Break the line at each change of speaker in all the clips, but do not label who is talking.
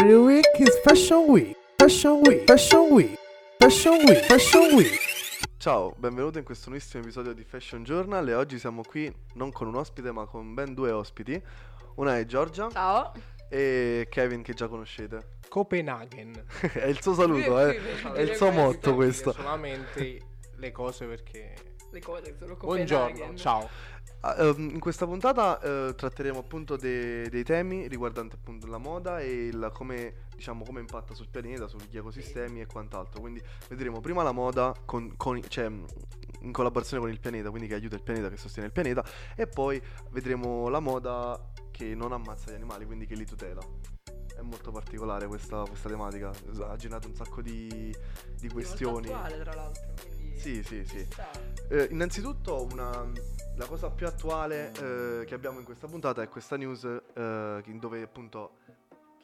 Every week is Fashion Week. Fashion Week. Fashion Week. Fashion Week. Fashion Week.
Ciao, benvenuto in questo nuovissimo episodio di Fashion Journal e oggi siamo qui non con un ospite ma con ben due ospiti. Una è Giorgia
Ciao.
e Kevin che già conoscete.
Copenaghen.
è il suo saluto, eh. È il suo motto questo.
Solamente le cose perché...
Le cose sono
Buongiorno,
Copenaghen.
ciao.
Ah, ehm, in questa puntata eh, tratteremo appunto de- dei temi riguardanti appunto la moda e il come, diciamo, come impatta sul pianeta, sugli ecosistemi e quant'altro. Quindi vedremo prima la moda con, con- cioè, in collaborazione con il pianeta, quindi che aiuta il pianeta, che sostiene il pianeta, e poi vedremo la moda che non ammazza gli animali, quindi che li tutela. È molto particolare questa, questa tematica, ha generato un sacco di, di questioni.
Molto attuale, tra l'altro.
Sì, sì, sì. Eh, innanzitutto una, la cosa più attuale eh, che abbiamo in questa puntata è questa news eh, dove appunto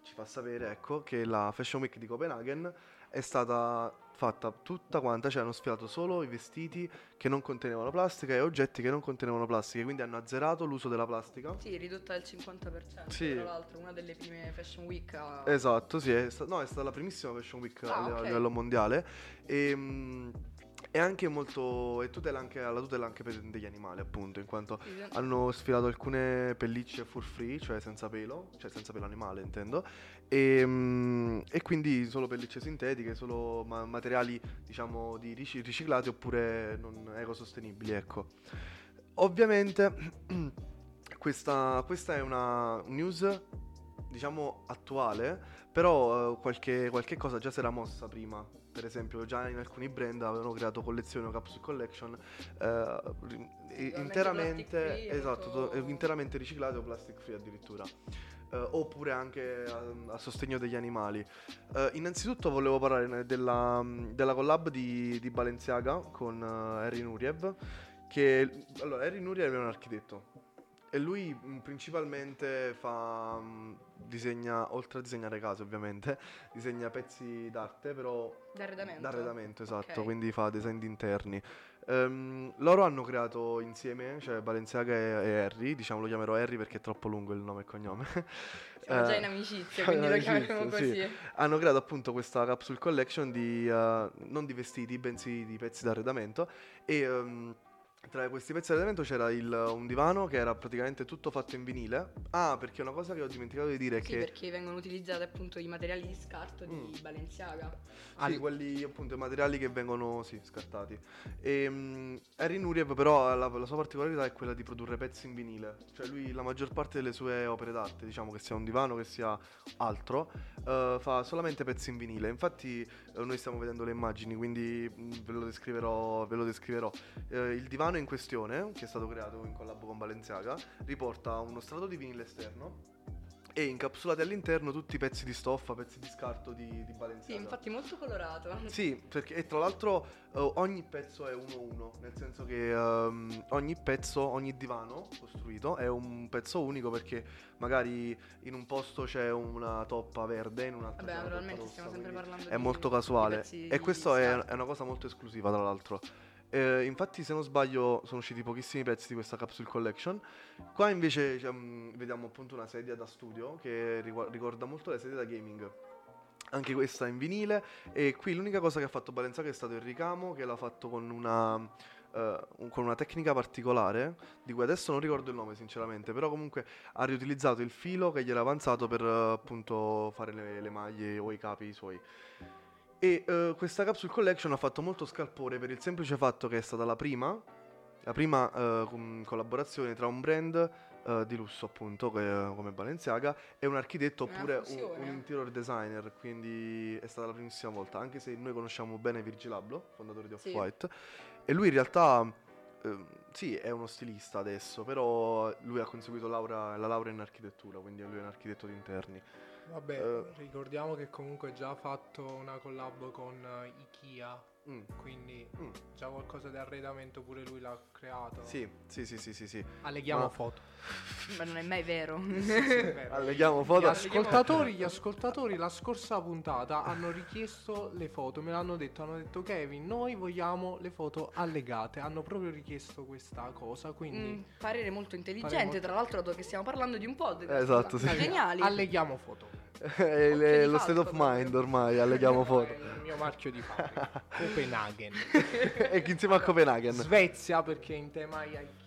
ci fa sapere ecco, che la Fashion Week di Copenaghen è stata fatta tutta quanta, cioè hanno sfilato solo i vestiti che non contenevano plastica e oggetti che non contenevano plastica, quindi hanno azzerato l'uso della plastica.
Sì, ridotta del 50%.
Sì.
Tra l'altro, una delle prime Fashion Week a...
Esatto, sì, è, sta- no, è stata la primissima Fashion Week
Ah,
a, livello mondiale e mm, è anche molto e tutela anche la tutela anche per degli animali, appunto, in quanto hanno sfilato alcune pellicce fur free, cioè senza pelo, cioè senza pelo animale intendo, e, mm, e quindi solo pellicce sintetiche, solo ma- materiali diciamo di rici- riciclati oppure non ecosostenibili, ecco. Ovviamente questa, questa è una news diciamo attuale, però eh, qualche, qualche cosa già si era mossa prima. Per esempio, già in alcuni brand avevano creato collezioni o capsule collection eh, interamente, esatto, eh, interamente riciclate o plastic free addirittura. Eh, oppure anche a, a sostegno degli animali. Eh, innanzitutto volevo parlare della, della collab di, di Balenciaga con eh, Harry Nuriev. Che allora, Harry Nuriev è un architetto e lui mh, principalmente fa mh, disegna oltre a disegnare case ovviamente disegna pezzi d'arte però
D'arredamento.
d'arredamento esatto
Ok.
quindi fa design di interni Ehm, loro hanno creato insieme cioè Balenciaga e, e Harry diciamo lo chiamerò Harry perché è troppo lungo il nome e cognome
Siamo già
Eh,
in amicizia,
siamo in
quindi lo
amicizia,
chiameremo
sì.
così.
hanno creato appunto questa capsule collection di eh, non di vestiti, bensì di pezzi d'arredamento e ehm, tra questi pezzi d'arredamento c'era il- un divano che era praticamente tutto fatto in vinile. Ah, perché una cosa che ho dimenticato di dire è
Sì,
che
perché vengono utilizzati appunto i materiali di scarto di
Mm.
Balenciaga.
sì,
Al-
quelli appunto i materiali che vengono sì, scartati. E Harry Nuriev però la, la sua particolarità è quella di produrre pezzi in vinile. Cioè lui la maggior parte delle sue opere d'arte, diciamo che sia un divano che sia altro, eh, fa solamente pezzi in vinile. Infatti eh, noi stiamo vedendo le immagini, quindi mm, ve lo descriverò. Ve lo descriverò. Eh, il divano in questione, che è stato creato in collabo con Balenciaga, riporta uno strato di vinile esterno. E incapsulati all'interno tutti i pezzi di stoffa, pezzi di scarto di, di Balenciaga.
Sì, infatti molto colorato.
Sì, perché e tra l'altro eh, ogni pezzo è uno uno, nel senso che ehm, ogni pezzo, ogni divano costruito è un pezzo unico perché magari in un posto c'è una toppa verde, in un altro
Vabbè, naturalmente
rossa,
stiamo sempre parlando
È
di-
molto
di
casuale e
di
questo è, è una cosa molto esclusiva tra l'altro. Eh, infatti se non sbaglio sono usciti pochissimi pezzi di questa capsule collection. Qua invece cioè, vediamo appunto una sedia da studio che ricorda molto le sedie da gaming. Anche questa in vinile e qui l'unica cosa che ha fatto Balenciaga è stato il ricamo che l'ha fatto con una, un- con una tecnica particolare di cui adesso non ricordo il nome sinceramente, però comunque ha riutilizzato il filo che gli era avanzato per eh, appunto fare le, le maglie o i capi suoi. E eh, questa capsule collection ha fatto molto scalpore per il semplice fatto che è stata la prima, la prima com- collaborazione tra un brand eh, di lusso appunto che- come Balenciaga e un architetto
Una
oppure un, un interior designer, quindi è stata la primissima volta, anche se noi conosciamo bene Virgil Abloh, fondatore di
Sì.
Off-White, e lui in realtà ehm, sì, è uno stilista adesso, però lui ha conseguito laurea- la laurea in architettura, quindi lui è un architetto di interni.
Vabbè,
Eh.
ricordiamo che comunque ha già fatto una collab con eh, Ikea,
Mm,
quindi
mm.
già qualcosa di arredamento pure lui l'ha creato.
Sì, sì, sì, sì, sì, sì.
Alleghiamo
Ma-
foto.
Ma non è mai vero.
Alleghiamo
Gli
foto.
ascoltatori, gli ascoltatori la scorsa puntata hanno richiesto le foto, me l'hanno detto, hanno detto Kevin, noi vogliamo le foto allegate, hanno proprio richiesto questa cosa, quindi
Mm, parere molto intelligente,
Parere molto-
tra l'altro dato che stiamo parlando di un podcast.
Esatto, sì.
Geniali.
alleghiamo foto.
È lo state of mind ormai, alleghiamo foto.
Il mio marchio di fabbrica. Copenaghen.
e che insieme a Copenaghen.
Svezia perché in tema IKEA.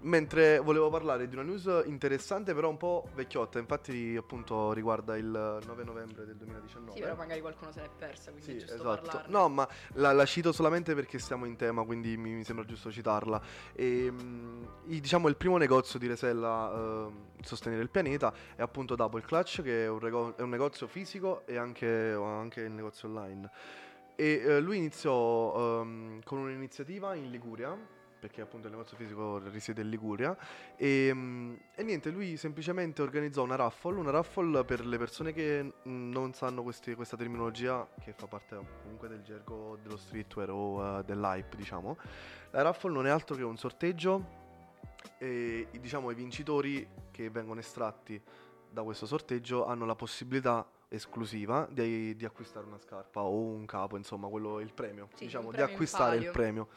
Mentre volevo parlare di una news interessante, però un po' vecchiotta. Infatti, appunto, riguarda il 9 novembre del 2019.
Sì, però magari qualcuno se l'è persa, quindi
Sì,
è giusto
esatto.
parlarne.
No, ma la, la cito solamente perché stiamo in tema, quindi mi, mi sembra giusto citarla. E, i- diciamo il primo negozio di Resella eh, Sostenere il pianeta è appunto Double Clutch, che è un, rego- è un negozio fisico e anche, anche il negozio online. E eh, lui iniziò ehm, con un'iniziativa in Liguria, perché appunto il negozio fisico risiede in Liguria, e, mm, e niente, lui semplicemente organizzò una raffle, una raffle per le persone che mm, non sanno questi- questa terminologia, che fa parte comunque del gergo dello streetwear o eh, dell'hype, diciamo. La raffle non è altro che un sorteggio e diciamo i vincitori che vengono estratti da questo sorteggio hanno la possibilità esclusiva di, di acquistare una scarpa o un capo, insomma, quello il premio,
Sì,
diciamo, di
premio in
acquistare il premio.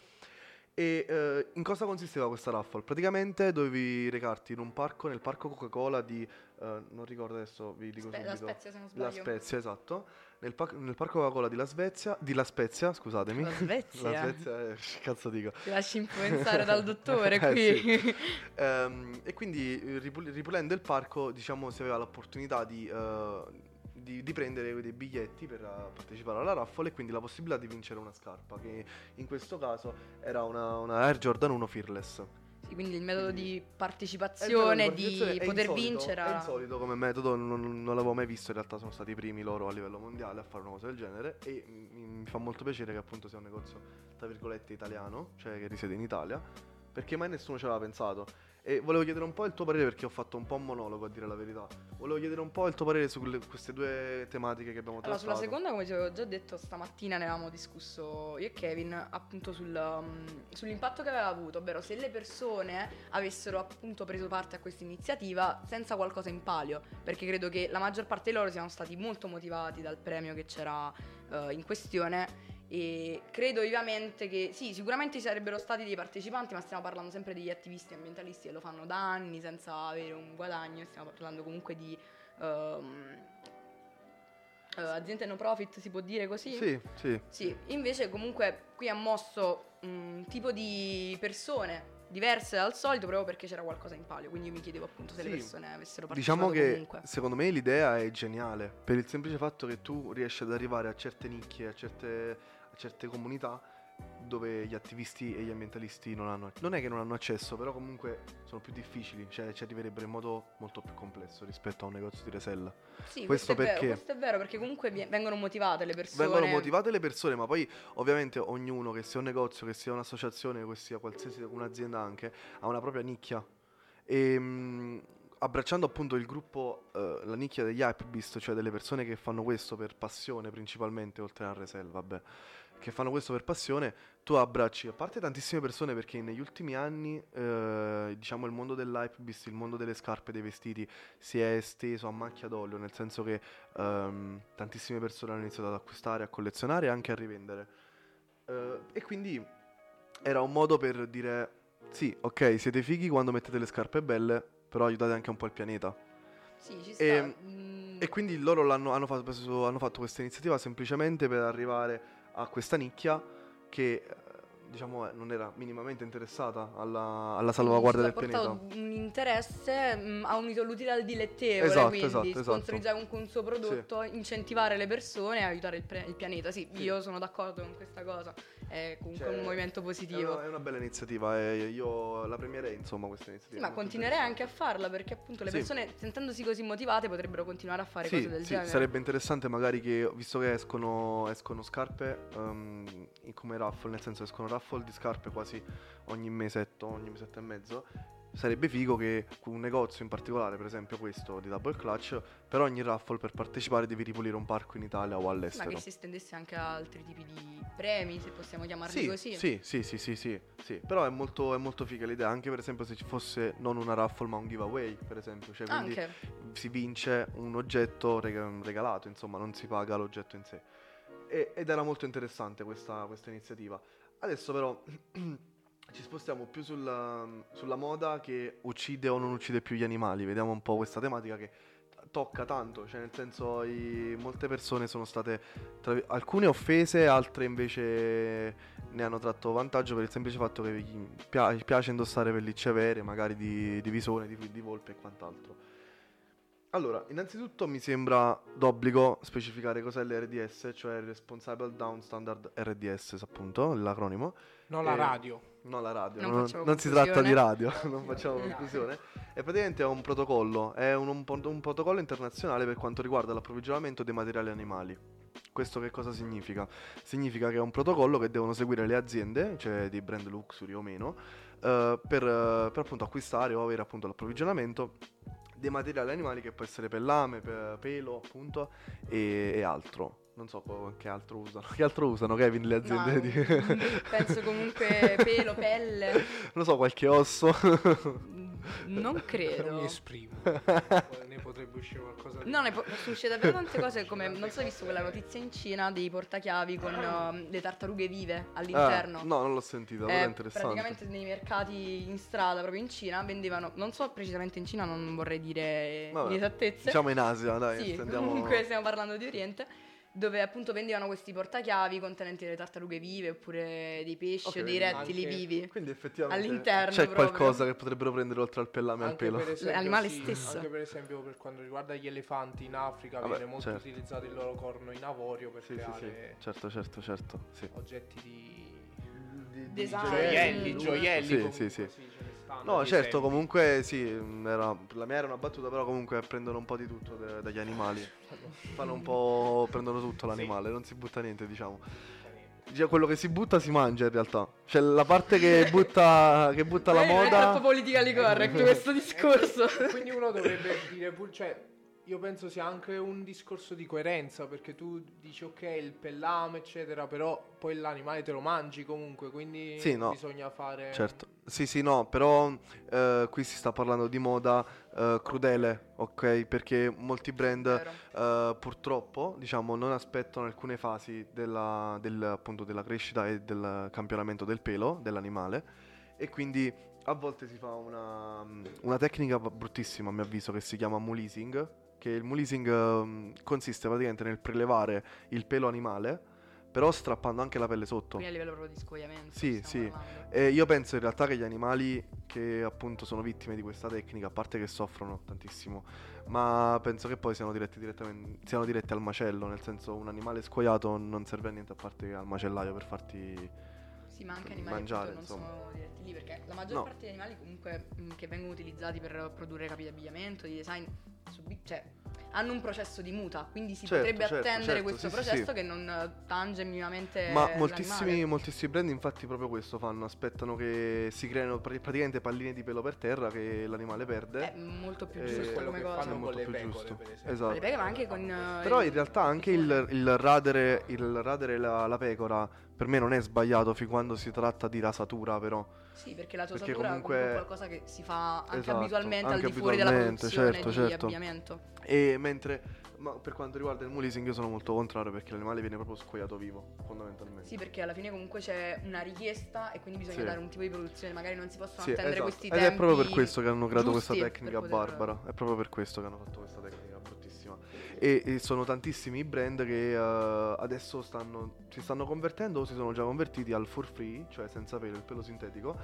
E eh, in cosa consisteva questa raffle? Praticamente dovevi recarti in un parco, nel parco Coca-Cola di, eh, non ricordo adesso, vi dico
Spe- la
subito.
Spezia, se non
La
sbaglio.
Spezia, esatto. Nel, pa- nel parco Coca-Cola di La Svezia, di La Spezia, scusatemi.
La Svezia?
La Svezia, eh, cazzo dico.
Ti lasci influenzare dal dottore
Eh,
qui.
Ehm, e quindi ripul- ripulendo il parco, diciamo, si aveva l'opportunità di, eh, di- di prendere dei biglietti per eh, partecipare alla raffle e quindi la possibilità di vincere una scarpa, che in questo caso era una, una Air Jordan 1 Fearless.
Sì, quindi il metodo
Quindi-
di partecipazione,
metodo
di
partecipazione, è
poter
insolito,
vincere.
È insolito come metodo, non, non l'avevo mai visto, in realtà sono stati i primi loro a livello mondiale a fare una cosa del genere e mi, mi fa molto piacere che appunto sia un negozio, tra virgolette, italiano, cioè che risiede in Italia, perché mai nessuno ci aveva pensato. E volevo chiedere un po' il tuo parere perché ho fatto un po' un monologo a dire la verità. Volevo chiedere un po' il tuo parere su quelle- queste due tematiche che abbiamo
Allora,
trattato.
sulla seconda, come ti avevo già detto, stamattina ne avevamo discusso io e Kevin appunto sul, um, sull'impatto che aveva avuto, ovvero se le persone avessero appunto preso parte a questa iniziativa senza qualcosa in palio, perché credo che la maggior parte di loro siano stati molto motivati dal premio che c'era eh, in questione e credo vivamente che sì, sicuramente ci sarebbero stati dei partecipanti, ma stiamo parlando sempre degli attivisti ambientalisti che lo fanno da anni senza avere un guadagno, stiamo parlando comunque di... ehm, eh, aziende no profit si può dire così?
Sì, sì.
Sì, invece comunque qui ha mosso un tipo di persone diverse dal solito proprio perché c'era qualcosa in palio, quindi io mi chiedevo appunto se le
Sì.
persone avessero partecipato
Diciamo che
comunque.
secondo me l'idea è geniale per il semplice fatto che tu riesci ad arrivare a certe nicchie, a certe, certe comunità dove gli attivisti e gli ambientalisti non hanno non è che non hanno accesso, però comunque sono più difficili, cioè ci arriverebbero in modo molto più complesso rispetto a un negozio di resella.
Sì,
questo
questo, è vero,
perché?
questo è vero perché comunque vengono motivate le persone.
Vengono motivate le persone, ma poi ovviamente ognuno, che sia un negozio, che sia un'associazione, che sia qualsiasi un'azienda anche, ha una propria nicchia. E mh, abbracciando appunto il gruppo, eh, la nicchia degli hypebeast, cioè delle persone che fanno questo per passione principalmente, oltre al resell, vabbè, che fanno questo per passione, tu abbracci, a parte tantissime persone perché negli ultimi anni, eh, diciamo, il mondo dell'hypebeast, il mondo delle scarpe, dei vestiti, si è esteso a macchia d'olio, nel senso che ehm, tantissime persone hanno iniziato ad acquistare, a collezionare e anche a rivendere. Eh, e quindi era un modo per dire, sì, ok, siete fighi quando mettete le scarpe belle, però aiutate anche un po' il pianeta.
Sì, ci sta.
E-
mm,
E quindi loro l'hanno, hanno, fatto, hanno fatto questa iniziativa semplicemente per arrivare a questa nicchia che eh, diciamo eh, non era minimamente interessata alla, alla salvaguardia del pianeta.
Un interesse, mm, ha unito l'utile al dilettevole,
Esatto,
quindi
esatto, esatto.
sponsorizzare comunque un suo prodotto, incentivare le persone e aiutare il, pre- il pianeta. Sì,
Sì.
io sono d'accordo con questa cosa, è comunque
Cioè,
un movimento
È
positivo.
una, è una bella iniziativa e io la premierei insomma questa iniziativa.
Sì, ma continuerei anche a farla perché appunto le
Sì.
persone sentendosi così motivate potrebbero continuare a fare
Sì,
cose del
sì,
genere.
sarebbe interessante magari che, visto che escono, escono scarpe in- come raffle, nel senso escono raffle di scarpe quasi ogni mesetto, ogni mesetto e mezzo, sarebbe figo che un negozio in particolare, per esempio questo di Double Clutch, per ogni raffle per partecipare devi ripulire un parco in Italia o
Sì, ma
all'estero.
che si estendesse anche a altri tipi di premi, se possiamo chiamarli
Sì,
così.
sì, sì, sì, sì, sì, sì. però è molto, è molto figa l'idea, anche per esempio se ci fosse non una raffle ma un giveaway, per esempio, cioè quindi
Anche.
si vince un oggetto rega- regalato, insomma, non si paga l'oggetto in sé. E- ed era molto interessante questa, questa iniziativa. Adesso però ci spostiamo più sulla, sulla moda che uccide o non uccide più gli animali. Vediamo un po' questa tematica che tocca tanto, cioè nel senso i- molte persone sono state tra alcune offese, altre invece ne hanno tratto vantaggio per il semplice fatto che gli pia- gli piace indossare pellicce vere, magari di, di visone, di, di volpe e quant'altro. Allora, innanzitutto mi sembra d'obbligo specificare cos'è l'RDS, cioè Responsible Down Standard RDS, appunto, l'acronimo.
Non la radio.
No, la radio,
Non
non, non si tratta di radio, non facciamo confusione. E praticamente è un protocollo, è un, un un protocollo internazionale per quanto riguarda l'approvvigionamento dei materiali animali. Questo che cosa significa? Significa che è un protocollo che devono seguire le aziende, cioè dei brand luxury o meno, eh, per, eh, per appunto acquistare o avere appunto l'approvvigionamento dei materiali animali che può essere pellame, pe- pelo appunto e, e altro. Non so che altro usano. Che altro usano Kevin le
No,
aziende di...
mm, penso comunque pelo, pelle.
non so, qualche osso.
Non
Non mi
credo.
esprimo. Ne potrebbe uscire qualcosa di...
No, ne po- succede davvero tante cose come, non so, hai visto quella notizia in Cina dei portachiavi con um, le tartarughe vive all'interno.
Ah, no, non l'ho sentito, però
Eh,
è interessante.
praticamente nei mercati in strada proprio in Cina vendevano, non so precisamente in Cina, non vorrei dire
Vabbè,
inesattezze.
Diciamo in Asia, dai,
sì,
stendiamo-
comunque stiamo parlando di Oriente, dove appunto vendevano questi portachiavi contenenti delle tartarughe vive oppure dei pesci
Ok,
o dei rettili
anche-
vivi.
Quindi effettivamente
All'interno
c'è
proprio.
qualcosa che potrebbero prendere oltre al pellame e al pelo.
esempio,
L'animale
sì,
stesso.
Anche per esempio per quanto riguarda gli elefanti in Africa
Vabbè,
viene molto
certo.
utilizzato il loro corno in avorio per
Sì, sì, sì.
creare
Certo, certo, certo. Sì.
oggetti di
Design.
gioielli,
Mm.
gioielli
Sì,
comunque,
sì, sì. No, certo,
esempi.
comunque sì, mh, era- la mia era una battuta, però comunque prendono un po' di tutto de- dagli animali. Fanno un po'. prendono tutto l'animale, non si butta niente, diciamo. Cioè, quello che si butta si mangia in realtà. Cioè, la parte che butta, che butta la
Eh, non È troppo
moda.
politically correct questo discorso.
Quindi uno dovrebbe dire cioè, io penso sia anche un discorso di coerenza, perché tu dici ok, il pellame, eccetera, però poi l'animale te lo mangi comunque, quindi
Sì, no.
bisogna fare
Certo, sì, sì, no, però eh, qui si sta parlando di moda eh, crudele, ok? Perché molti brand eh, purtroppo, diciamo, non aspettano alcune fasi della, del- appunto, della crescita e del campionamento del pelo dell'animale e quindi a volte si fa una, una tecnica bruttissima, a mio avviso, che si chiama mulising, che il mulising ehm, consiste praticamente nel prelevare il pelo animale, però strappando anche la pelle sotto.
Quindi a livello proprio di scoiamento.
Sì, sì.
parlando.
E io penso in realtà che gli animali che appunto sono vittime di questa tecnica, a parte che soffrono tantissimo, ma penso che poi siano diretti, direttamente, siano diretti al macello, nel senso un animale scoiato non serve a niente a parte al macellaio per farti...
Sì, ma anche animali
mangiare,
non
insomma.
sono diretti lì perché la maggior
No.
parte degli animali comunque mh, che vengono utilizzati per produrre capi di abbigliamento, di design, subi- cioè hanno un processo di muta, quindi si
Certo,
potrebbe
certo,
attendere
certo,
questo
sì,
processo
sì.
che non eh, tange minimamente
Ma moltissimi, moltissimi brand infatti proprio questo fanno, aspettano che si creino pr- praticamente palline di pelo per terra che l'animale perde.
È molto più
Eh,
giusto
quello
come
che
cosa.
è
fanno con
molto
le
più
pecore,
giusto.
per esempio.
Esatto.
Le peghe, ma anche con eh,
Però in realtà anche il, il radere, il radere la, la pecora per me non è sbagliato fin quando si tratta di rasatura però.
Sì, perché la
Perché
tosatura
comunque-
comunque è qualcosa che si fa anche
Esatto,
abitualmente
anche
al di fuori della produzione
certo,
di
certo.
abbigliamento.
E mentre ma per quanto riguarda il mulising io sono molto contrario perché l'animale viene proprio scoiato vivo, fondamentalmente.
Sì, perché alla fine comunque c'è una richiesta e quindi bisogna
Sì.
dare un tipo di produzione, magari non si possono
Sì,
attendere
esatto.
questi
Ed
tempi.
è proprio per questo che hanno creato questa
per
tecnica
poter-
barbara. È proprio per questo che hanno fatto questa tecnica bruttissima. E, e sono tantissimi i brand che eh, adesso stanno, si stanno convertendo o si sono già convertiti al for free, cioè senza pelo, il pelo sintetico.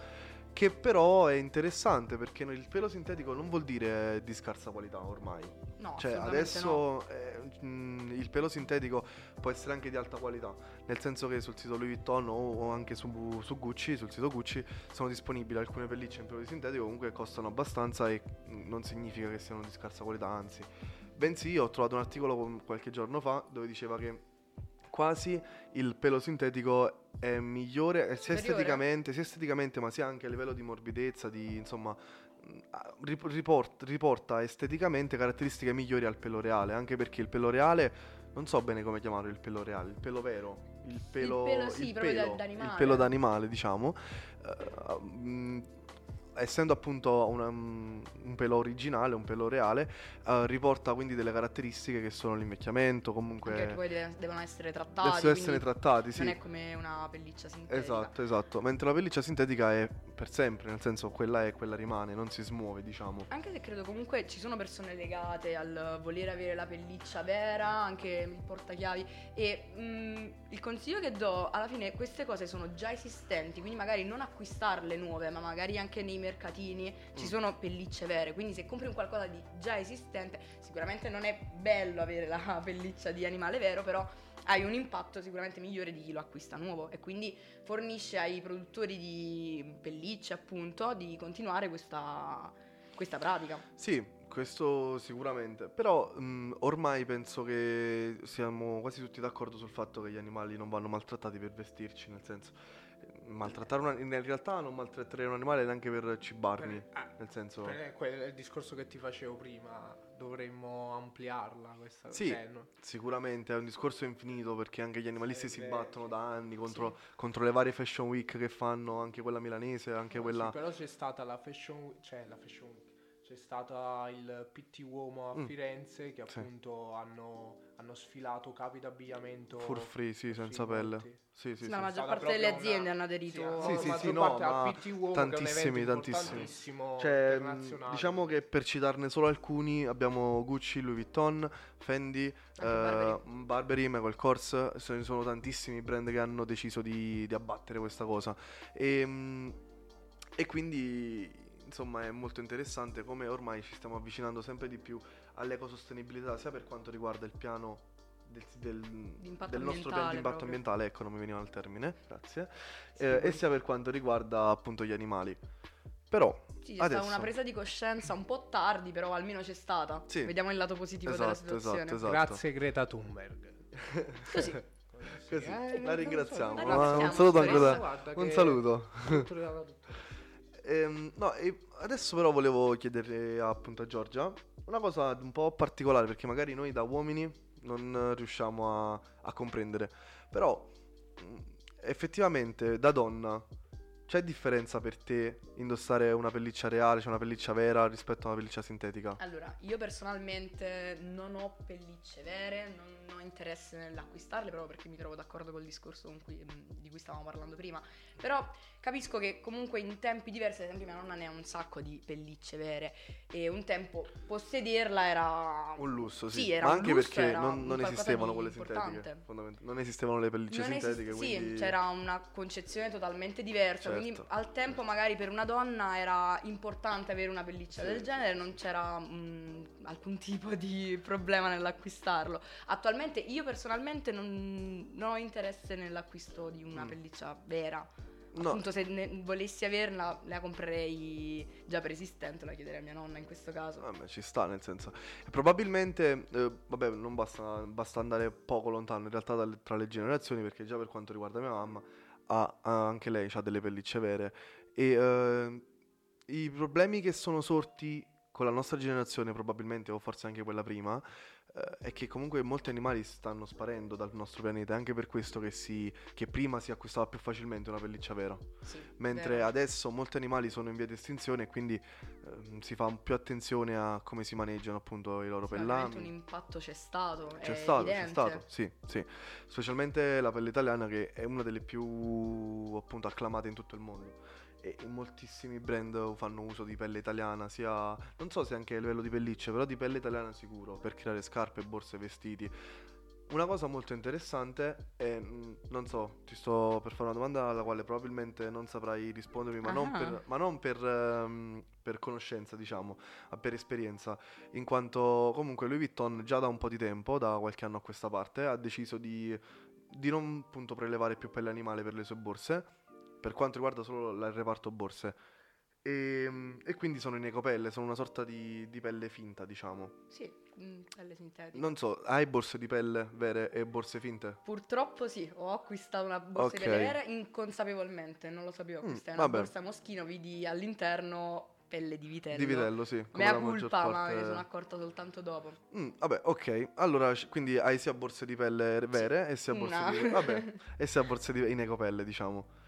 Che però è interessante perché il pelo sintetico non vuol dire di scarsa qualità ormai.
No,
Cioè,
assolutamente no.
adesso eh, mh, il pelo sintetico può essere anche di alta qualità, nel senso che sul sito Louis Vuitton o, anche su, su Gucci, sul sito Gucci, sono disponibili alcune pellicce in pelo sintetico, comunque costano abbastanza e non significa che siano di scarsa qualità, anzi. Bensì, ho trovato un articolo qualche giorno fa dove diceva che quasi il pelo sintetico è migliore sia esteticamente, sia esteticamente, ma sia anche a livello di morbidezza, di insomma riport- riporta esteticamente caratteristiche migliori al pelo reale, anche perché il pelo reale non so bene come chiamarlo il pelo reale, il pelo vero, il pelo
pelo, sì, da-
pelo,
d'animale.
il pelo d'animale, diciamo. eh, mh, essendo appunto una- un pelo originale, un pelo reale, eh, riporta quindi delle caratteristiche che sono l'invecchiamento, comunque
perché poi de- devono essere trattati.
devono essere trattati, sì.
Non è come una pelliccia sintetica.
Esatto, esatto. Mentre la pelliccia sintetica è per sempre, nel senso quella è, quella rimane, non si smuove, diciamo.
Anche se credo comunque ci sono persone legate al volere avere la pelliccia vera, anche il portachiavi. E mm, il consiglio che do, alla fine queste cose sono già esistenti, quindi magari non acquistarle nuove, ma magari anche nei mercatini ci
Mm.
sono pellicce vere. Quindi se compri un qualcosa di già esistente, sicuramente non è bello avere la pelliccia di animale vero, però hai un impatto sicuramente migliore di chi lo acquista nuovo e quindi fornisce ai produttori di pellicce appunto di continuare questa, questa pratica.
Sì, questo sicuramente. Però mh, ormai penso che siamo quasi tutti d'accordo sul fatto che gli animali non vanno maltrattati per vestirci, nel senso maltrattare un, in realtà non maltratterei un animale neanche per cibarmi,
Per- ah,
nel senso
per- quel- il discorso che ti facevo prima, dovremmo ampliarla questa
Sì.
cioè, no-
sicuramente è un discorso infinito perché anche gli animalisti
Eh,
si battono da anni contro,
Sì.
contro le varie fashion week che fanno, anche quella milanese, anche
No,
quella...
sì, però c'è stata la fashion cioè la fashion week, c'è stata il PT Uomo a
Mm.
Firenze che
Sì.
appunto hanno, hanno sfilato capi d'abbigliamento
For free, sì, senza
sì,
pelle.
molti.
Sì, sì,
la
sì.
maggior parte delle aziende
una-
hanno aderito.
Sì,
Sì, sì, sì, no,
al PT Uomo, che è un
tantissimi, tantissimi. Cioè, diciamo che per citarne solo alcuni abbiamo Gucci, Louis Vuitton, Fendi, eh, Burberry, Michael Kors, ce ne sono tantissimi brand che hanno deciso di, di abbattere questa cosa. E, mh, e quindi, insomma, è molto interessante come ormai ci stiamo avvicinando sempre di più all'ecosostenibilità, sia per quanto riguarda il piano del, del- del nostro piano di impatto
proprio.
ambientale, ecco, non mi veniva il termine, grazie,
Sì,
eh, e sia per quanto riguarda appunto gli animali. Però,
Sì, c'è stata
adesso-
una presa di coscienza un po' tardi, però almeno c'è stata.
Sì.
Vediamo il lato positivo
Esatto,
della
esatto,
situazione.
esatto.
Grazie Greta Thunberg.
Così.
Così,
Eh,
la ringraziamo.
La ringraziamo,
un saluto anche
Teresa,
da...
guarda
Un
che-
saluto. Ehm, no, adesso però volevo chiedere appunto a Giorgia una cosa un po' particolare perché magari noi da uomini non riusciamo a, a comprendere. Però effettivamente da donna c'è differenza per te indossare una pelliccia reale, cioè una pelliccia vera rispetto a una pelliccia sintetica?
Allora, io personalmente non ho pellicce vere, non ho interesse nell'acquistarle proprio perché mi trovo d'accordo col discorso con cui- mh, di cui stavamo parlando prima. Però capisco che comunque in tempi diversi, ad esempio mia nonna ne ha un sacco di pellicce vere e un tempo possederla era...
Un lusso, sì.
Sì, era
Ma anche
lusso,
perché non, non esistevano quelle
importante.
sintetiche. fondament- non esistevano le pellicce
Non esiste-
sintetiche,
sì,
quindi...
c'era una concezione totalmente diversa. Quindi
Certo,
al tempo, magari per una donna era importante avere una pelliccia
Sì,
del genere, non c'era mm, alcun tipo di problema nell'acquistarlo. Attualmente io personalmente non, non ho interesse nell'acquisto di una
Mm.
pelliccia vera.
No,
Appunto, se ne- volessi averla, la comprerei già preesistente, la chiederei a mia nonna in questo caso.
Vabbè, ci sta nel senso. Probabilmente, eh, vabbè, non basta, basta andare poco lontano in realtà dalle- tra le generazioni, perché già per quanto riguarda mia mamma, ha, ha- anche lei ha delle pellicce vere. E eh, i problemi che sono sorti con la nostra generazione, probabilmente, o forse anche quella prima, è che comunque molti animali stanno sparendo dal nostro pianeta. È anche per questo che, si, che prima si acquistava più facilmente una pelliccia vera.
Sì,
Mentre
vero.
adesso molti animali sono in via di estinzione e quindi ehm, si fa più attenzione a come si maneggiano appunto i loro
Sì,
pellami.
un impatto c'è stato.
C'è stato, c'è
evidente.
stato, sì, sì. Specialmente la pelle italiana che è una delle più appunto acclamate in tutto il mondo. E moltissimi brand fanno uso di pelle italiana, sia non so se anche a livello di pellicce, però di pelle italiana sicuro, per creare scarpe, borse, vestiti. Una cosa molto interessante è, non so, ti sto per fare una domanda alla quale probabilmente non saprai rispondermi, ma non
Ah.
per, ma non per, ehm, per conoscenza, diciamo, ma per esperienza, in quanto comunque Louis Vuitton già da un po' di tempo, da qualche anno a questa parte, ha deciso di, di non appunto prelevare più pelle animale per le sue borse, per quanto riguarda solo il reparto borse. E, e quindi sono in ecopelle, sono una sorta di, di pelle finta, diciamo.
Sì, mm, pelle sintetica.
Non so, hai borse di pelle vere e borse finte?
Purtroppo sì, ho acquistato una borsa
Ok.
di pelle vera inconsapevolmente, non lo sapevo
Mm,
acquistare. È una
vabbè.
borsa moschino, vidi all'interno pelle di vitello.
Di vitello, sì.
Mea culpa, ma
parte-
me ne sono accorta soltanto dopo.
Mm, vabbè, ok. Allora, quindi hai sia borse di pelle vere e sia borse
Una.
di... Vabbè, e sia borse di... in ecopelle, diciamo.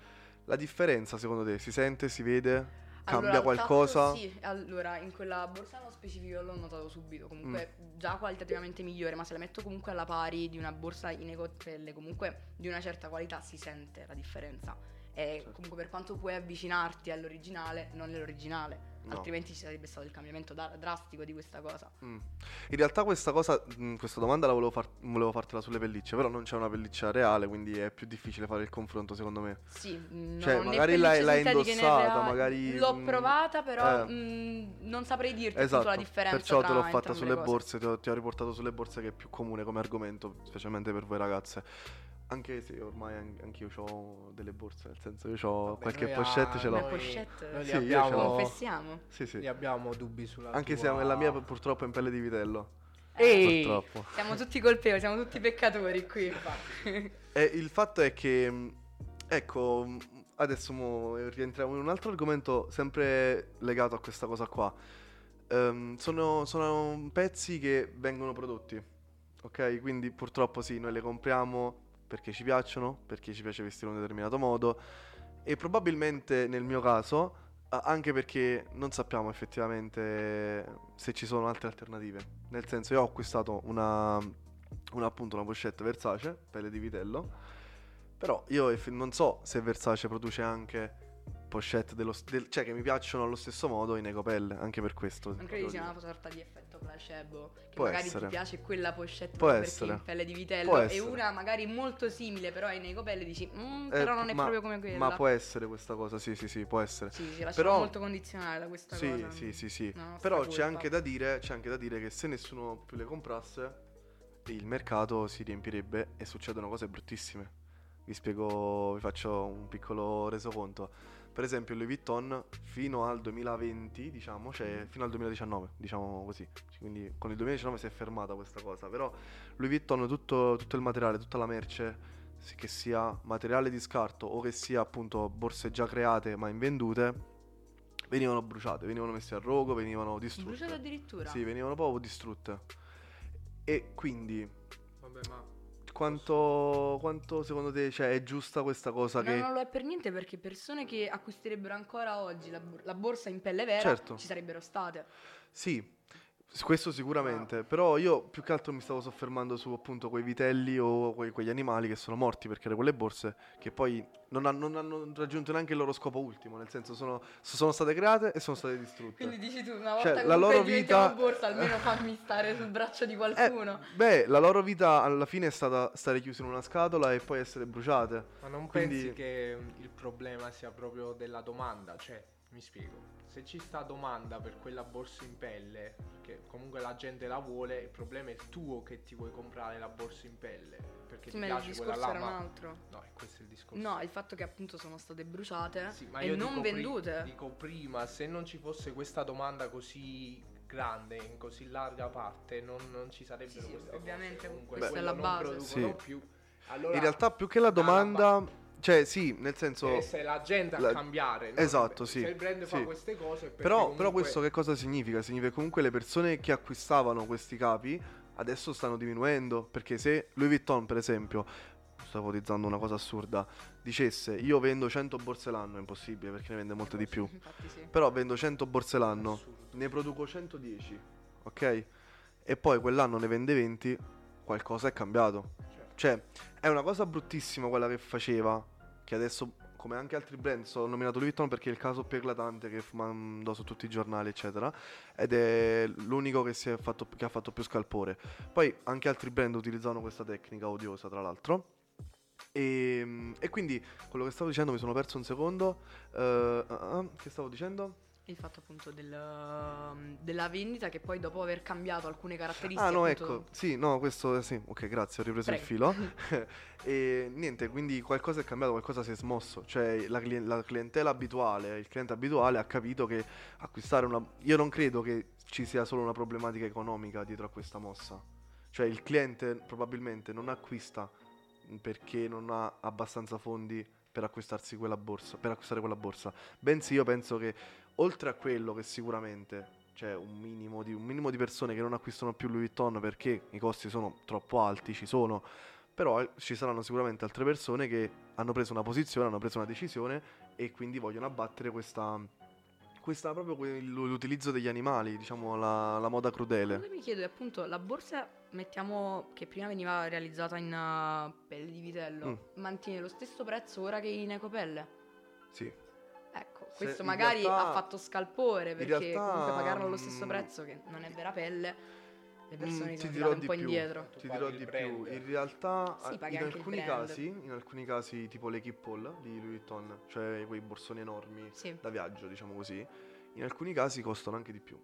La differenza, secondo te, si sente, si vede? Cambia
Allora,
qualcosa?
sì, allora in quella borsa specifico l'ho notato subito, comunque
Mm.
già qualitativamente migliore, ma se la metto comunque alla pari di una borsa in ecopelle, comunque di una certa qualità si sente la differenza. E
Certo.
comunque per quanto puoi avvicinarti all'originale, non è l'originale,
No.
altrimenti ci sarebbe stato il cambiamento da- drastico di questa cosa.
Mm. In realtà questa cosa, mh, questa domanda la volevo, far- volevo fartela sulle pellicce, però non c'è una pelliccia reale, quindi è più difficile fare il confronto secondo me.
Sì, mm,
Cioè,
né
magari l'hai- l'hai indossata, magari,
L'ho
mm,
provata, però
eh.
mm, non saprei dirti
Esatto,
la differenza
perciò te l'ho fatta sulle
cose.
borse, ti ho, ti ho riportato sulle borse che è più comune come argomento, specialmente per voi ragazze. Anche se ormai an- anch'io ho delle borse, nel senso io ho
Vabbè,
qualche
noi
pochette
a-
ce l'ho.
pochette.
noi li
Sì, io ce
abbiamo,
l'ho.
Confessiamo.
Sì, sì.
li abbiamo dubbi sulla
Anche
tua...
se la mia purtroppo è in pelle di vitello.
Ehi,
Purtroppo.
siamo tutti colpevoli, siamo tutti peccatori qui.
E il fatto è che, ecco, adesso mo rientriamo in un altro argomento sempre legato a questa cosa qua. Ehm, sono, sono pezzi che vengono prodotti, ok? Quindi purtroppo sì, noi le compriamo perché ci piacciono, perché ci piace vestire in un determinato modo e probabilmente nel mio caso anche perché non sappiamo effettivamente se ci sono altre alternative. Nel senso, io ho acquistato una, una appunto una pochette Versace, pelle di vitello, però io eff- non so se Versace produce anche pochette dello del- cioè che mi piacciono allo stesso modo in ecopelle, anche per questo.
Non credi
dire.
una sorta di effetto placebo? Che
Può
magari
essere.
ti piace quella pochette proprio
essere.
perché in pelle di vitello
Può
e
essere.
una magari molto simile, però in ecopelle dici, "Mm,
Eh,
però non è
ma-
proprio come quella.
Ma può essere questa cosa, sì, sì, sì, può essere.
Sì, ci lasciamo
Però-
molto condizionare da questa
Sì,
cosa.
sì, sì, sì.
Nostra
Però c'è anche, da dire, c'è anche da dire che se nessuno più le comprasse, il mercato si riempirebbe e succedono cose bruttissime. Vi spiego, vi faccio un piccolo resoconto. Per esempio, Louis Vuitton fino al 2020, diciamo, cioè fino al 2019, diciamo così. Quindi con il 2019 si è fermata questa cosa. Però Louis Vuitton, tutto, tutto il materiale, tutta la merce, che sia materiale di scarto o che sia appunto borse già create ma invendute, venivano bruciate, venivano messe a rogo, venivano distrutte.
Bruciato addirittura.
Sì, venivano proprio distrutte. E quindi,
Vabbè, ma
quanto, quanto secondo te cioè, è giusta questa cosa
No,
che...
non lo è per niente perché persone che acquisterebbero ancora oggi la, la borsa in pelle vera
Certo.
ci sarebbero state.
Sì, questo sicuramente, però io più che altro mi stavo soffermando su appunto quei vitelli o quei- quegli animali che sono morti per creare quelle borse che poi non hanno, non hanno raggiunto neanche il loro scopo ultimo, nel senso sono, sono state create e sono state distrutte.
Quindi dici tu, una volta
Cioè,
che
la loro
diventiamo
vita-
borsa, almeno fammi stare sul braccio di
Eh,
qualcuno.
beh, la loro vita alla fine è stata stare chiuse in una scatola e poi essere bruciate.
Ma non
Quindi-
pensi che il problema sia proprio della domanda? Cioè, mi spiego. Se ci sta domanda per quella borsa in pelle, che comunque la gente la vuole, il problema è tuo che ti vuoi comprare la borsa in pelle. Perché
Sì,
ti
ma il
piace quella
discorso
là,
era un
ma...
altro.
No, è questo il discorso.
No, il fatto che appunto sono state bruciate
Sì, ma
e non
dico pri-
vendute.
dico prima, se non ci fosse questa domanda così grande, in così larga parte, non, non ci sarebbero
Sì, sì,
queste
ovviamente
cose. Comunque
questa è la
non
base.
producono
Sì.
più. Allora,
In realtà più che la domanda... Cioè sì, nel senso...
deve essere la gente a
la-
cambiare. no?
Esatto, sì,
Se il brand fa
sì.
queste cose,
Però,
comunque-
però questo che cosa significa? Significa che comunque le persone che acquistavano questi capi adesso stanno diminuendo. Perché se Louis Vuitton, per esempio, sto ipotizzando una cosa assurda, dicesse io vendo 100 borse l'anno, è impossibile perché ne vende molte di più.
Infatti sì.
Però vendo 100 borse l'anno,
Assurdo.
ne produco 110, ok? E poi quell'anno ne vende 20, qualcosa è cambiato. Cioè, è una cosa bruttissima quella che faceva, che adesso, come anche altri brand, ho nominato Louis Vuitton perché è il caso più eclatante che mandò su tutti i giornali, eccetera, ed è l'unico che, è fatto, che ha fatto più scalpore. Poi anche altri brand utilizzano questa tecnica odiosa, tra l'altro. E, e quindi quello che stavo dicendo mi sono perso un secondo. Eh, ah, ah, che stavo dicendo?
Il fatto appunto del, um, della vendita che poi dopo aver cambiato alcune caratteristiche
Ah no,
appunto-
ecco, sì, no, questo sì, ok, grazie, ho ripreso il
Prego.
filo. e niente, quindi qualcosa è cambiato, qualcosa si è smosso, cioè la, clien- la clientela abituale, il cliente abituale ha capito che acquistare una... Io non credo che ci sia solo una problematica economica dietro a questa mossa, cioè il cliente probabilmente non acquista perché non ha abbastanza fondi per acquistarsi quella borsa, per acquistare quella borsa, bensì io penso che oltre a quello che sicuramente c'è un minimo, di, un minimo di persone che non acquistano più Louis Vuitton perché i costi sono troppo alti, ci sono, però ci saranno sicuramente altre persone che hanno preso una posizione, hanno preso una decisione e quindi vogliono abbattere questa, questa proprio l'utilizzo degli animali, diciamo la, la moda crudele.
Quello che mi chiedo è appunto la borsa, mettiamo che prima veniva realizzata in uh, pelle di vitello,
Mm.
mantiene lo stesso prezzo ora che in ecopelle?
Sì.
Questo magari
realtà-
ha fatto scalpore perché
realtà,
comunque pagarlo allo stesso
mm,
prezzo che non è vera pelle, le persone
Mm, ti
sono un po'
più.
indietro.
Ti dirò di
brand.
più, in realtà
Sì, paghi
in alcuni casi, in alcuni casi tipo le Kippol di Louis Vuitton, cioè quei borsoni enormi
Sì,
da viaggio, diciamo così, in alcuni casi costano anche di più.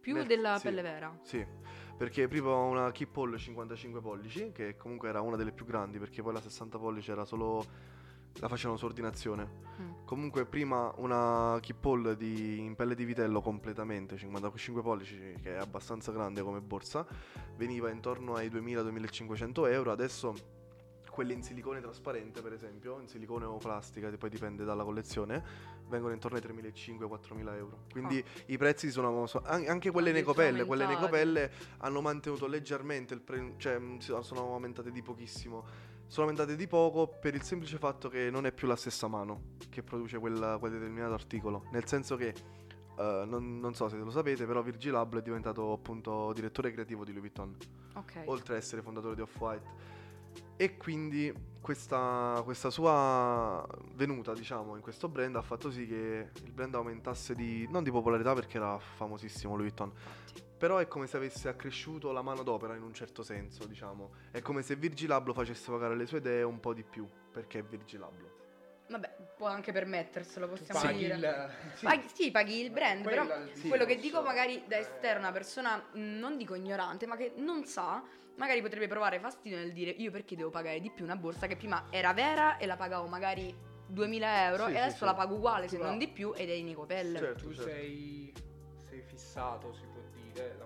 più
Nel-
della
sì.
pelle vera.
Sì, perché prima una Kippol 55 pollici, che comunque era una delle più grandi, perché poi la 60 pollici era solo la facevano su ordinazione.
Mm.
Comunque prima una Kippol di, in pelle di vitello completamente, 55 pollici, che è abbastanza grande come borsa, veniva intorno ai 2000-2500 euro, adesso quelle in silicone trasparente per esempio, in silicone o plastica, che poi dipende dalla collezione, vengono intorno ai 3.500-4.000 euro. Quindi i prezzi sono, so- an- anche quelle in
Addirittura
ecopelle, quelle in
aumentati.
ecopelle hanno mantenuto leggermente il prezzo, cioè si- sono aumentate di pochissimo. Sono aumentate di poco per il semplice fatto che non è più la stessa mano che produce quel, quel determinato articolo. Nel senso che, eh, non, non so se lo sapete, però Virgil Abloh è diventato appunto direttore creativo di Louis Vuitton,
Ok.
oltre ad essere fondatore di Off-White. E quindi questa, questa sua venuta, diciamo, in questo brand ha fatto sì che il brand aumentasse di, non di popolarità perché era famosissimo Louis Vuitton, però è come se avesse accresciuto la manodopera in un certo senso, diciamo. È come se Virgil Abloh facesse pagare le sue idee un po' di più, perché è Virgil Abloh.
Vabbè, può anche permetterselo, possiamo
paghi
dire.
il... sì.
Paghi- sì, paghi il brand,
Quello
però
Sì.
quello che dico magari da
Eh,
esterna, persona mh, non dico ignorante, ma che non sa, magari potrebbe provare fastidio nel dire io perché devo pagare di più una borsa che prima era vera e la pagavo magari 2000 euro
Sì,
e
sì,
adesso
sì.
la pago uguale se non di più ed è in ecopelle.
Certo,
Tu
certo.
sei, sei fissato, si può dire, la.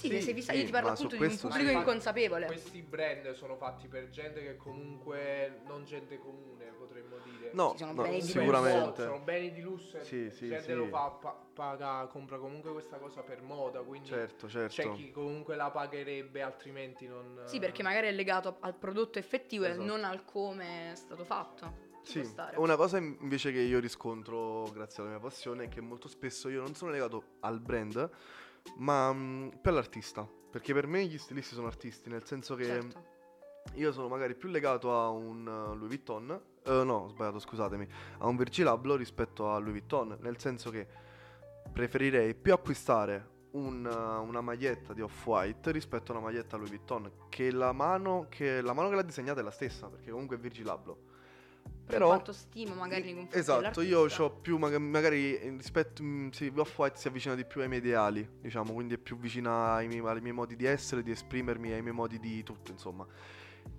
Sì,
Sì,
sei fissa-
sì,
io ti parlo
ma su
appunto di un
questo
pubblico
sì.
inconsapevole.
Questi brand sono fatti per gente che comunque non gente comune, potremmo dire.
No,
Sì, sono
no,
beni di
sicuramente.
Sono beni di lusso e
Sì, sì,
gente
sì.
lo fa, pa- paga, compra comunque questa cosa per moda, quindi
Certo,
c'è
certo.
chi comunque la pagherebbe altrimenti non...
Sì, perché magari è legato al prodotto effettivo
Esatto.
e non al come è stato fatto.
Sì, una cosa in- invece che io riscontro grazie alla mia passione è che molto spesso io non sono legato al brand, ma mm, più all'artista. Perché per me gli stilisti sono artisti, nel senso che
Certo.
io sono magari più legato a un uh, Louis Vuitton, eh, no, ho sbagliato, scusatemi, a un Virgil Abloh rispetto a Louis Vuitton, nel senso che preferirei più acquistare un, uh, una maglietta di Off-White rispetto a una maglietta Louis Vuitton, che la mano che, la mano che l'ha disegnata è la stessa, perché comunque è Virgil Abloh.
Per
Però
quanto stimo magari nei confronti
Esatto, io ho più maga- magari rispetto mm, sì, Off-White si avvicina di più ai miei ideali, diciamo, quindi è più vicina ai miei, ai miei modi di essere, di esprimermi, ai miei modi di tutto, insomma.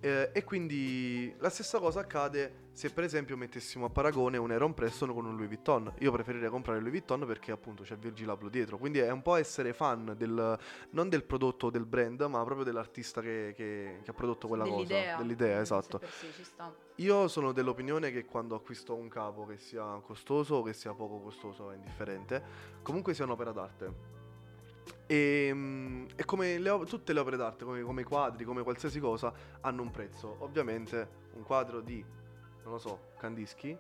Eh, e quindi la stessa cosa accade se per esempio mettessimo a paragone un Aaron Preston con un Louis Vuitton. Io preferirei comprare Louis Vuitton perché appunto c'è Virgil Abloh dietro. Quindi è un po' essere fan del, non del prodotto del brand, ma proprio dell'artista che, che- che ha prodotto quella
dell'idea.
cosa. Dell'idea, esatto.
sé ci sta.
Io sono dell'opinione che quando acquisto un capo, che sia costoso o che sia poco costoso, è indifferente, comunque sia un'opera d'arte. E, mm, e come le tutte le opere d'arte, come, come i quadri, come qualsiasi cosa, hanno un prezzo. Ovviamente un quadro di, non lo so, Kandinsky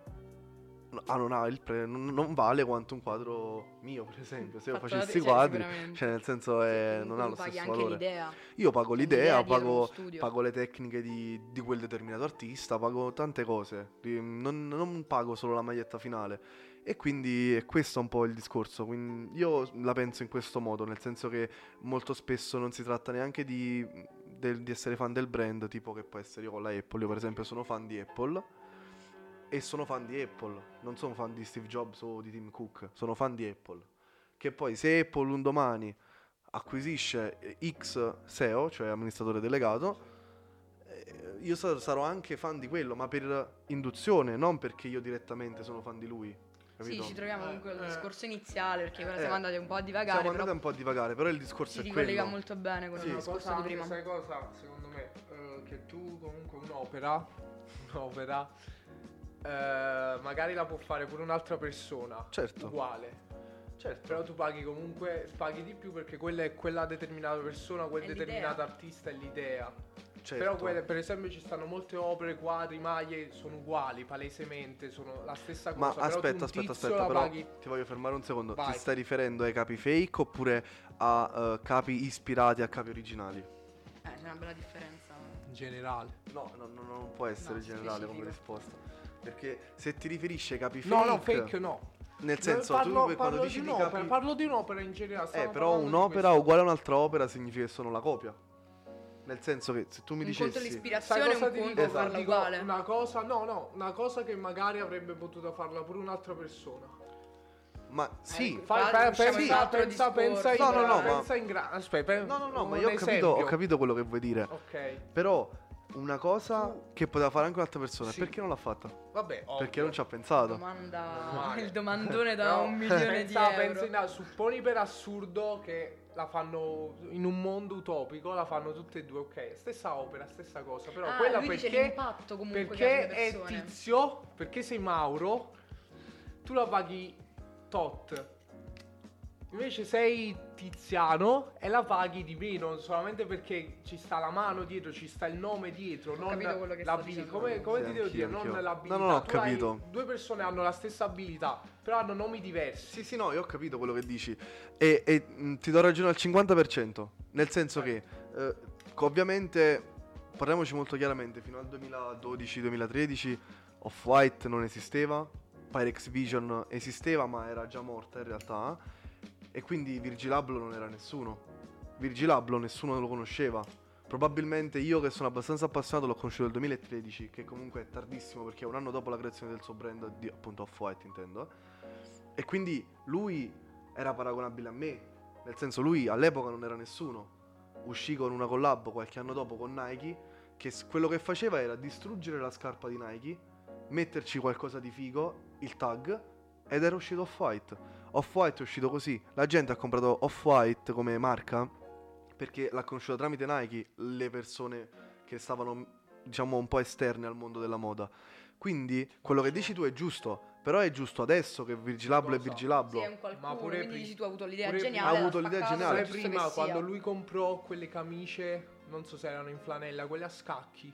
ah, non, ha il pre- non, non vale quanto un quadro mio, per esempio. Se io
Fatto
facessi i quadri, cioè nel senso è,
comunque
non ha
tu
lo stesso valore.
l'idea.
Io pago
Cioè,
l'idea,
l'idea
pago, pago le tecniche di, di quel determinato artista, pago tante cose, non, non pago solo la maglietta finale. E quindi è questo un po' il discorso. Quindi io la penso in questo modo, nel senso che molto spesso non si tratta neanche di, del- di essere fan del brand, tipo che può essere io con la Apple. Io per esempio sono fan di Apple e sono fan di Apple, non sono fan di Steve Jobs o di Tim Cook, sono fan di Apple. Che poi se Apple un domani acquisisce eh, X SEO, cioè amministratore delegato, eh, io sa- sarò anche fan di quello, ma per induzione, non perché io direttamente sono fan di lui. Capito?
Sì, ci troviamo
Eh,
comunque al
eh.
discorso iniziale perché ora
Eh,
siamo andati un po' a divagare,
Siamo andati un po' a divagare, però il discorso
si
è
ricollega
quello.
molto bene con
Sì.
il discorso
cosa
di prima.
sai cosa, secondo me, eh, che tu comunque un'opera, un'opera, eh, magari la può fare pure un'altra persona,
Certo.
uguale.
Certo.
Però tu paghi comunque, paghi di più perché quella è quella determinata persona, quel
È l'idea.
determinato artista è l'idea.
Certo.
Però quelle, per esempio ci stanno molte opere, quadri, maglie, sono uguali, palesemente, sono la stessa cosa.
Ma aspetta, aspetta, aspetta, però
paghi-
ti voglio fermare un secondo.
Vai.
Ti stai riferendo ai capi fake oppure a eh, capi ispirati a capi originali?
Eh, c'è una bella differenza.
in generale.
No, no, no, non può essere
No,
generale come
specifico.
risposta. Perché se ti riferisci ai capi fake
No, no, fake no.
Nel senso,
parlo,
tu quando
parlo
dici
di
di capi
parlo di un'opera in generale.
Eh, però un'opera uguale a un'altra opera significa che sono la copia. Nel senso che se tu mi
Un
dicessi
l'ispirazione,
cosa
un
ti
conto
dico?
Esatto.
farla
Dico
uguale.
Una cosa, no, no, una cosa che magari avrebbe potuto farla pure un'altra persona.
Ma sì,
ecco.
Fai,
in
pensa,
altro
pensa, pensa in,
discorso. No, no, no, ma-
pensa in gra- Aspetta, pe-
No, no, no, ma io ho capito, ho capito quello che vuoi dire.
Ok,
Però una cosa che poteva fare anche un'altra persona,
Sì.
perché non l'ha fatta?
vabbè, ovvio.
Perché non ci ha pensato.
Domanda, il domandone da
Però
un milione
pensa,
di
pensa
euro.
in- supponi per assurdo che la fanno in un mondo utopico, la fanno tutte e due, ok. Stessa opera, stessa cosa. Però
Ah,
quella perché, perché è tizio, perché sei Mauro, tu la paghi tot. Invece sei tiziano e la paghi di meno solamente perché ci sta la mano dietro, ci sta il nome dietro, non
capito quello che sta
l'abilità.
dicendo.
Come, come
Sì,
ti devo
anch'io,
dire? Non l'abilità.
No, no, no, ho
Tu hai-
capito.
due persone hanno la stessa abilità, però hanno nomi diversi.
Sì, sì, no, io ho capito quello che dici. E, e, mh, ti do ragione al 50%. Nel senso che, eh, ovviamente, parliamoci molto chiaramente, fino al 2012-2013 Off-White non esisteva, Pyrex Vision esisteva ma era già morta in realtà, e quindi Virgil Abloh non era nessuno. Virgil Abloh nessuno lo conosceva. Probabilmente io che sono abbastanza appassionato l'ho conosciuto nel 2013, che comunque è tardissimo perché è un anno dopo la creazione del suo brand, di, appunto Off-White intendo. E quindi lui era paragonabile a me, nel senso lui all'epoca non era nessuno. Uscì con una collab qualche anno dopo con Nike, che quello che faceva era distruggere la scarpa di Nike, metterci qualcosa di figo, il tag, ed era uscito Off-White. Off-White è uscito così, la gente ha comprato Off-White come marca perché l'ha conosciuta tramite Nike le persone che stavano, diciamo, un po' esterne al mondo della moda. Quindi quello che dici tu è giusto, però è giusto adesso che Virgil Abloh è
Cosa?
Virgil
Sì,
Abloh.
è un qualcuno,
Ma pure
quindi
pri-
dici tu hai avuto l'idea geniale.
ha avuto l'idea geniale.
prima quando
sia.
lui comprò quelle camicie, non so se erano in flanella, quelle a scacchi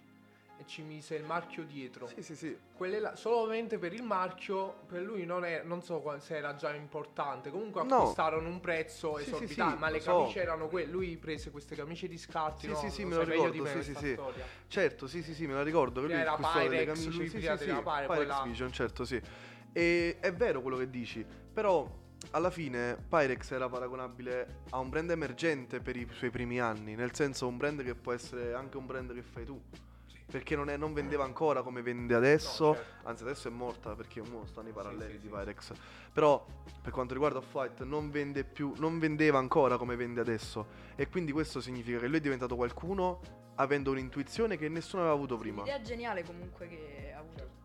e ci mise il marchio dietro.
Sì, sì, sì.
Quelle là, solamente per il marchio, per lui non, è, non so se era già importante. Comunque
No.
acquistarono un prezzo
Sì, sì,
esorbitante.
sì,
ma le
lo so.
camicie erano quelle. Lui prese queste camicie di scatti.
Sì,
no?
sì, sì, me lo ricordo,
me
sì, sì, sì.
storia.
Certo, sì, sì, sì, me la ricordo. Che lui
Era Pyrex,
camicie.
lui
sì, sì, sì,
Pyrex,
Pyrex Vision, certo, sì. E è vero quello che dici, però alla fine Pyrex era paragonabile a un brand emergente per i suoi primi anni, nel senso un brand che può essere anche un brand che fai tu. Perché non, è- non vendeva ancora come vende adesso,
No, certo.
anzi adesso è morta perché mo stanno i paralleli
sì,
di
sì,
Pyrex. Però per quanto riguarda Off-White non vende più, non vendeva ancora come vende adesso. E quindi questo significa che lui è diventato qualcuno avendo un'intuizione che nessuno aveva avuto prima.
L'idea geniale comunque che ha avuto.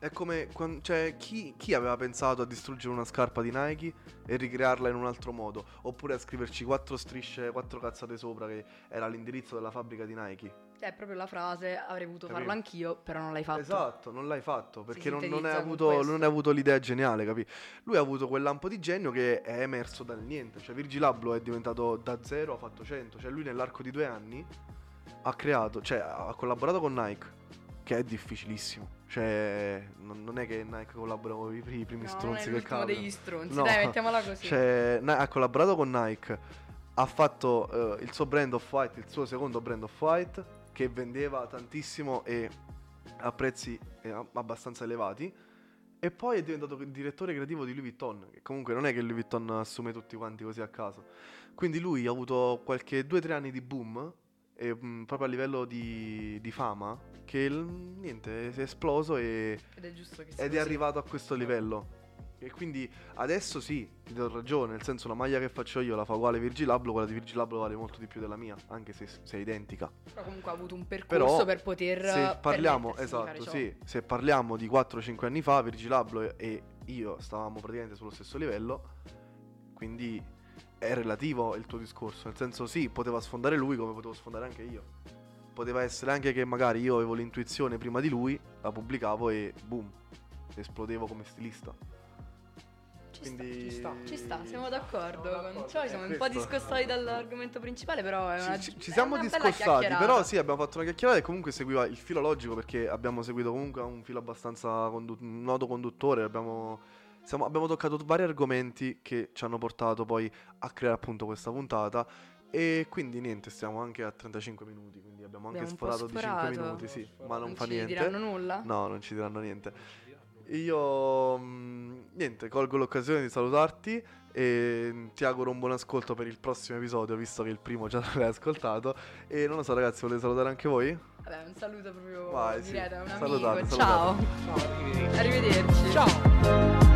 È come quan- cioè, chi, chi aveva pensato a distruggere una scarpa di Nike e ricrearla in un altro modo? Oppure a scriverci quattro strisce, quattro cazzate sopra che era l'indirizzo della fabbrica di Nike?
È proprio la frase, avrei voluto
Capito?
farlo anch'io, però non l'hai fatto.
Esatto, non l'hai fatto perché non, non hai avuto, non hai avuto l'idea geniale, capi? Lui ha avuto quel lampo di genio che è emerso dal niente. Cioè, Virgil Abloh è diventato da zero, ha fatto 100. Cioè, lui nell'arco di due anni ha creato, cioè, ha collaborato con Nike, che è difficilissimo. Cioè, non, non è che Nike collabora con i primi, primi
No,
stronzi
l'ultimo
cavolo.
degli stronzi.
No.
Dai, mettiamola così.
Cioè, ha collaborato con Nike, ha fatto eh, il suo brand of white, il suo secondo brand of white, che vendeva tantissimo e a prezzi eh, abbastanza elevati. E poi è diventato direttore creativo di Louis Vuitton, che comunque non è che Louis Vuitton assume tutti quanti così a caso. Quindi lui ha avuto qualche 2-3 anni di boom, e, mh, proprio a livello di, di fama, che il- niente, si è esploso e,
Ed è giusto che sia
ed è
così.
arrivato a questo livello. E quindi adesso sì, ti do ragione, nel senso la maglia che faccio io la fa uguale Virgil Abloh, quella di Virgil Abloh vale molto di più della mia, anche se, se è identica.
Però comunque ha avuto un percorso
Però
per poter
se parliamo, esatto, sì, se parliamo di 4-5 anni fa, Virgil Abloh e io stavamo praticamente sullo stesso livello, quindi è relativo il tuo discorso, nel senso sì, poteva sfondare lui come potevo sfondare anche io. Poteva essere anche che magari io avevo l'intuizione prima di lui, la pubblicavo e boom, esplodevo come stilista.
Ci
Quindi...
sta,
Ci sta, siamo d'accordo.
Siamo
con
d'accordo.
ciò siamo un po' discostati dall'argomento principale, però è una,
Ci, ci- ci siamo discostati, però sì, abbiamo fatto una chiacchierata e comunque seguiva il filo logico perché abbiamo seguito comunque un filo abbastanza condu- un nodo conduttore, abbiamo, siamo- abbiamo toccato vari argomenti che ci hanno portato poi a creare appunto questa puntata e quindi niente, stiamo anche a 35 minuti, quindi abbiamo anche
Abbiamo po'
sforato di 5
sforato.
minuti, sì, ma non,
Non
fa
ci
niente.
diranno nulla?
No, non ci diranno niente. Io mm, niente, colgo l'occasione di salutarti e ti auguro un buon ascolto per il prossimo episodio, visto che il primo già l'hai ascoltato. E non lo so, ragazzi, volete salutare anche voi?
Vabbè, un saluto proprio
Vai, sì.
un amico.
Salutate,
Ciao.
Ciao, arrivederci.
Arrivederci.
Ciao.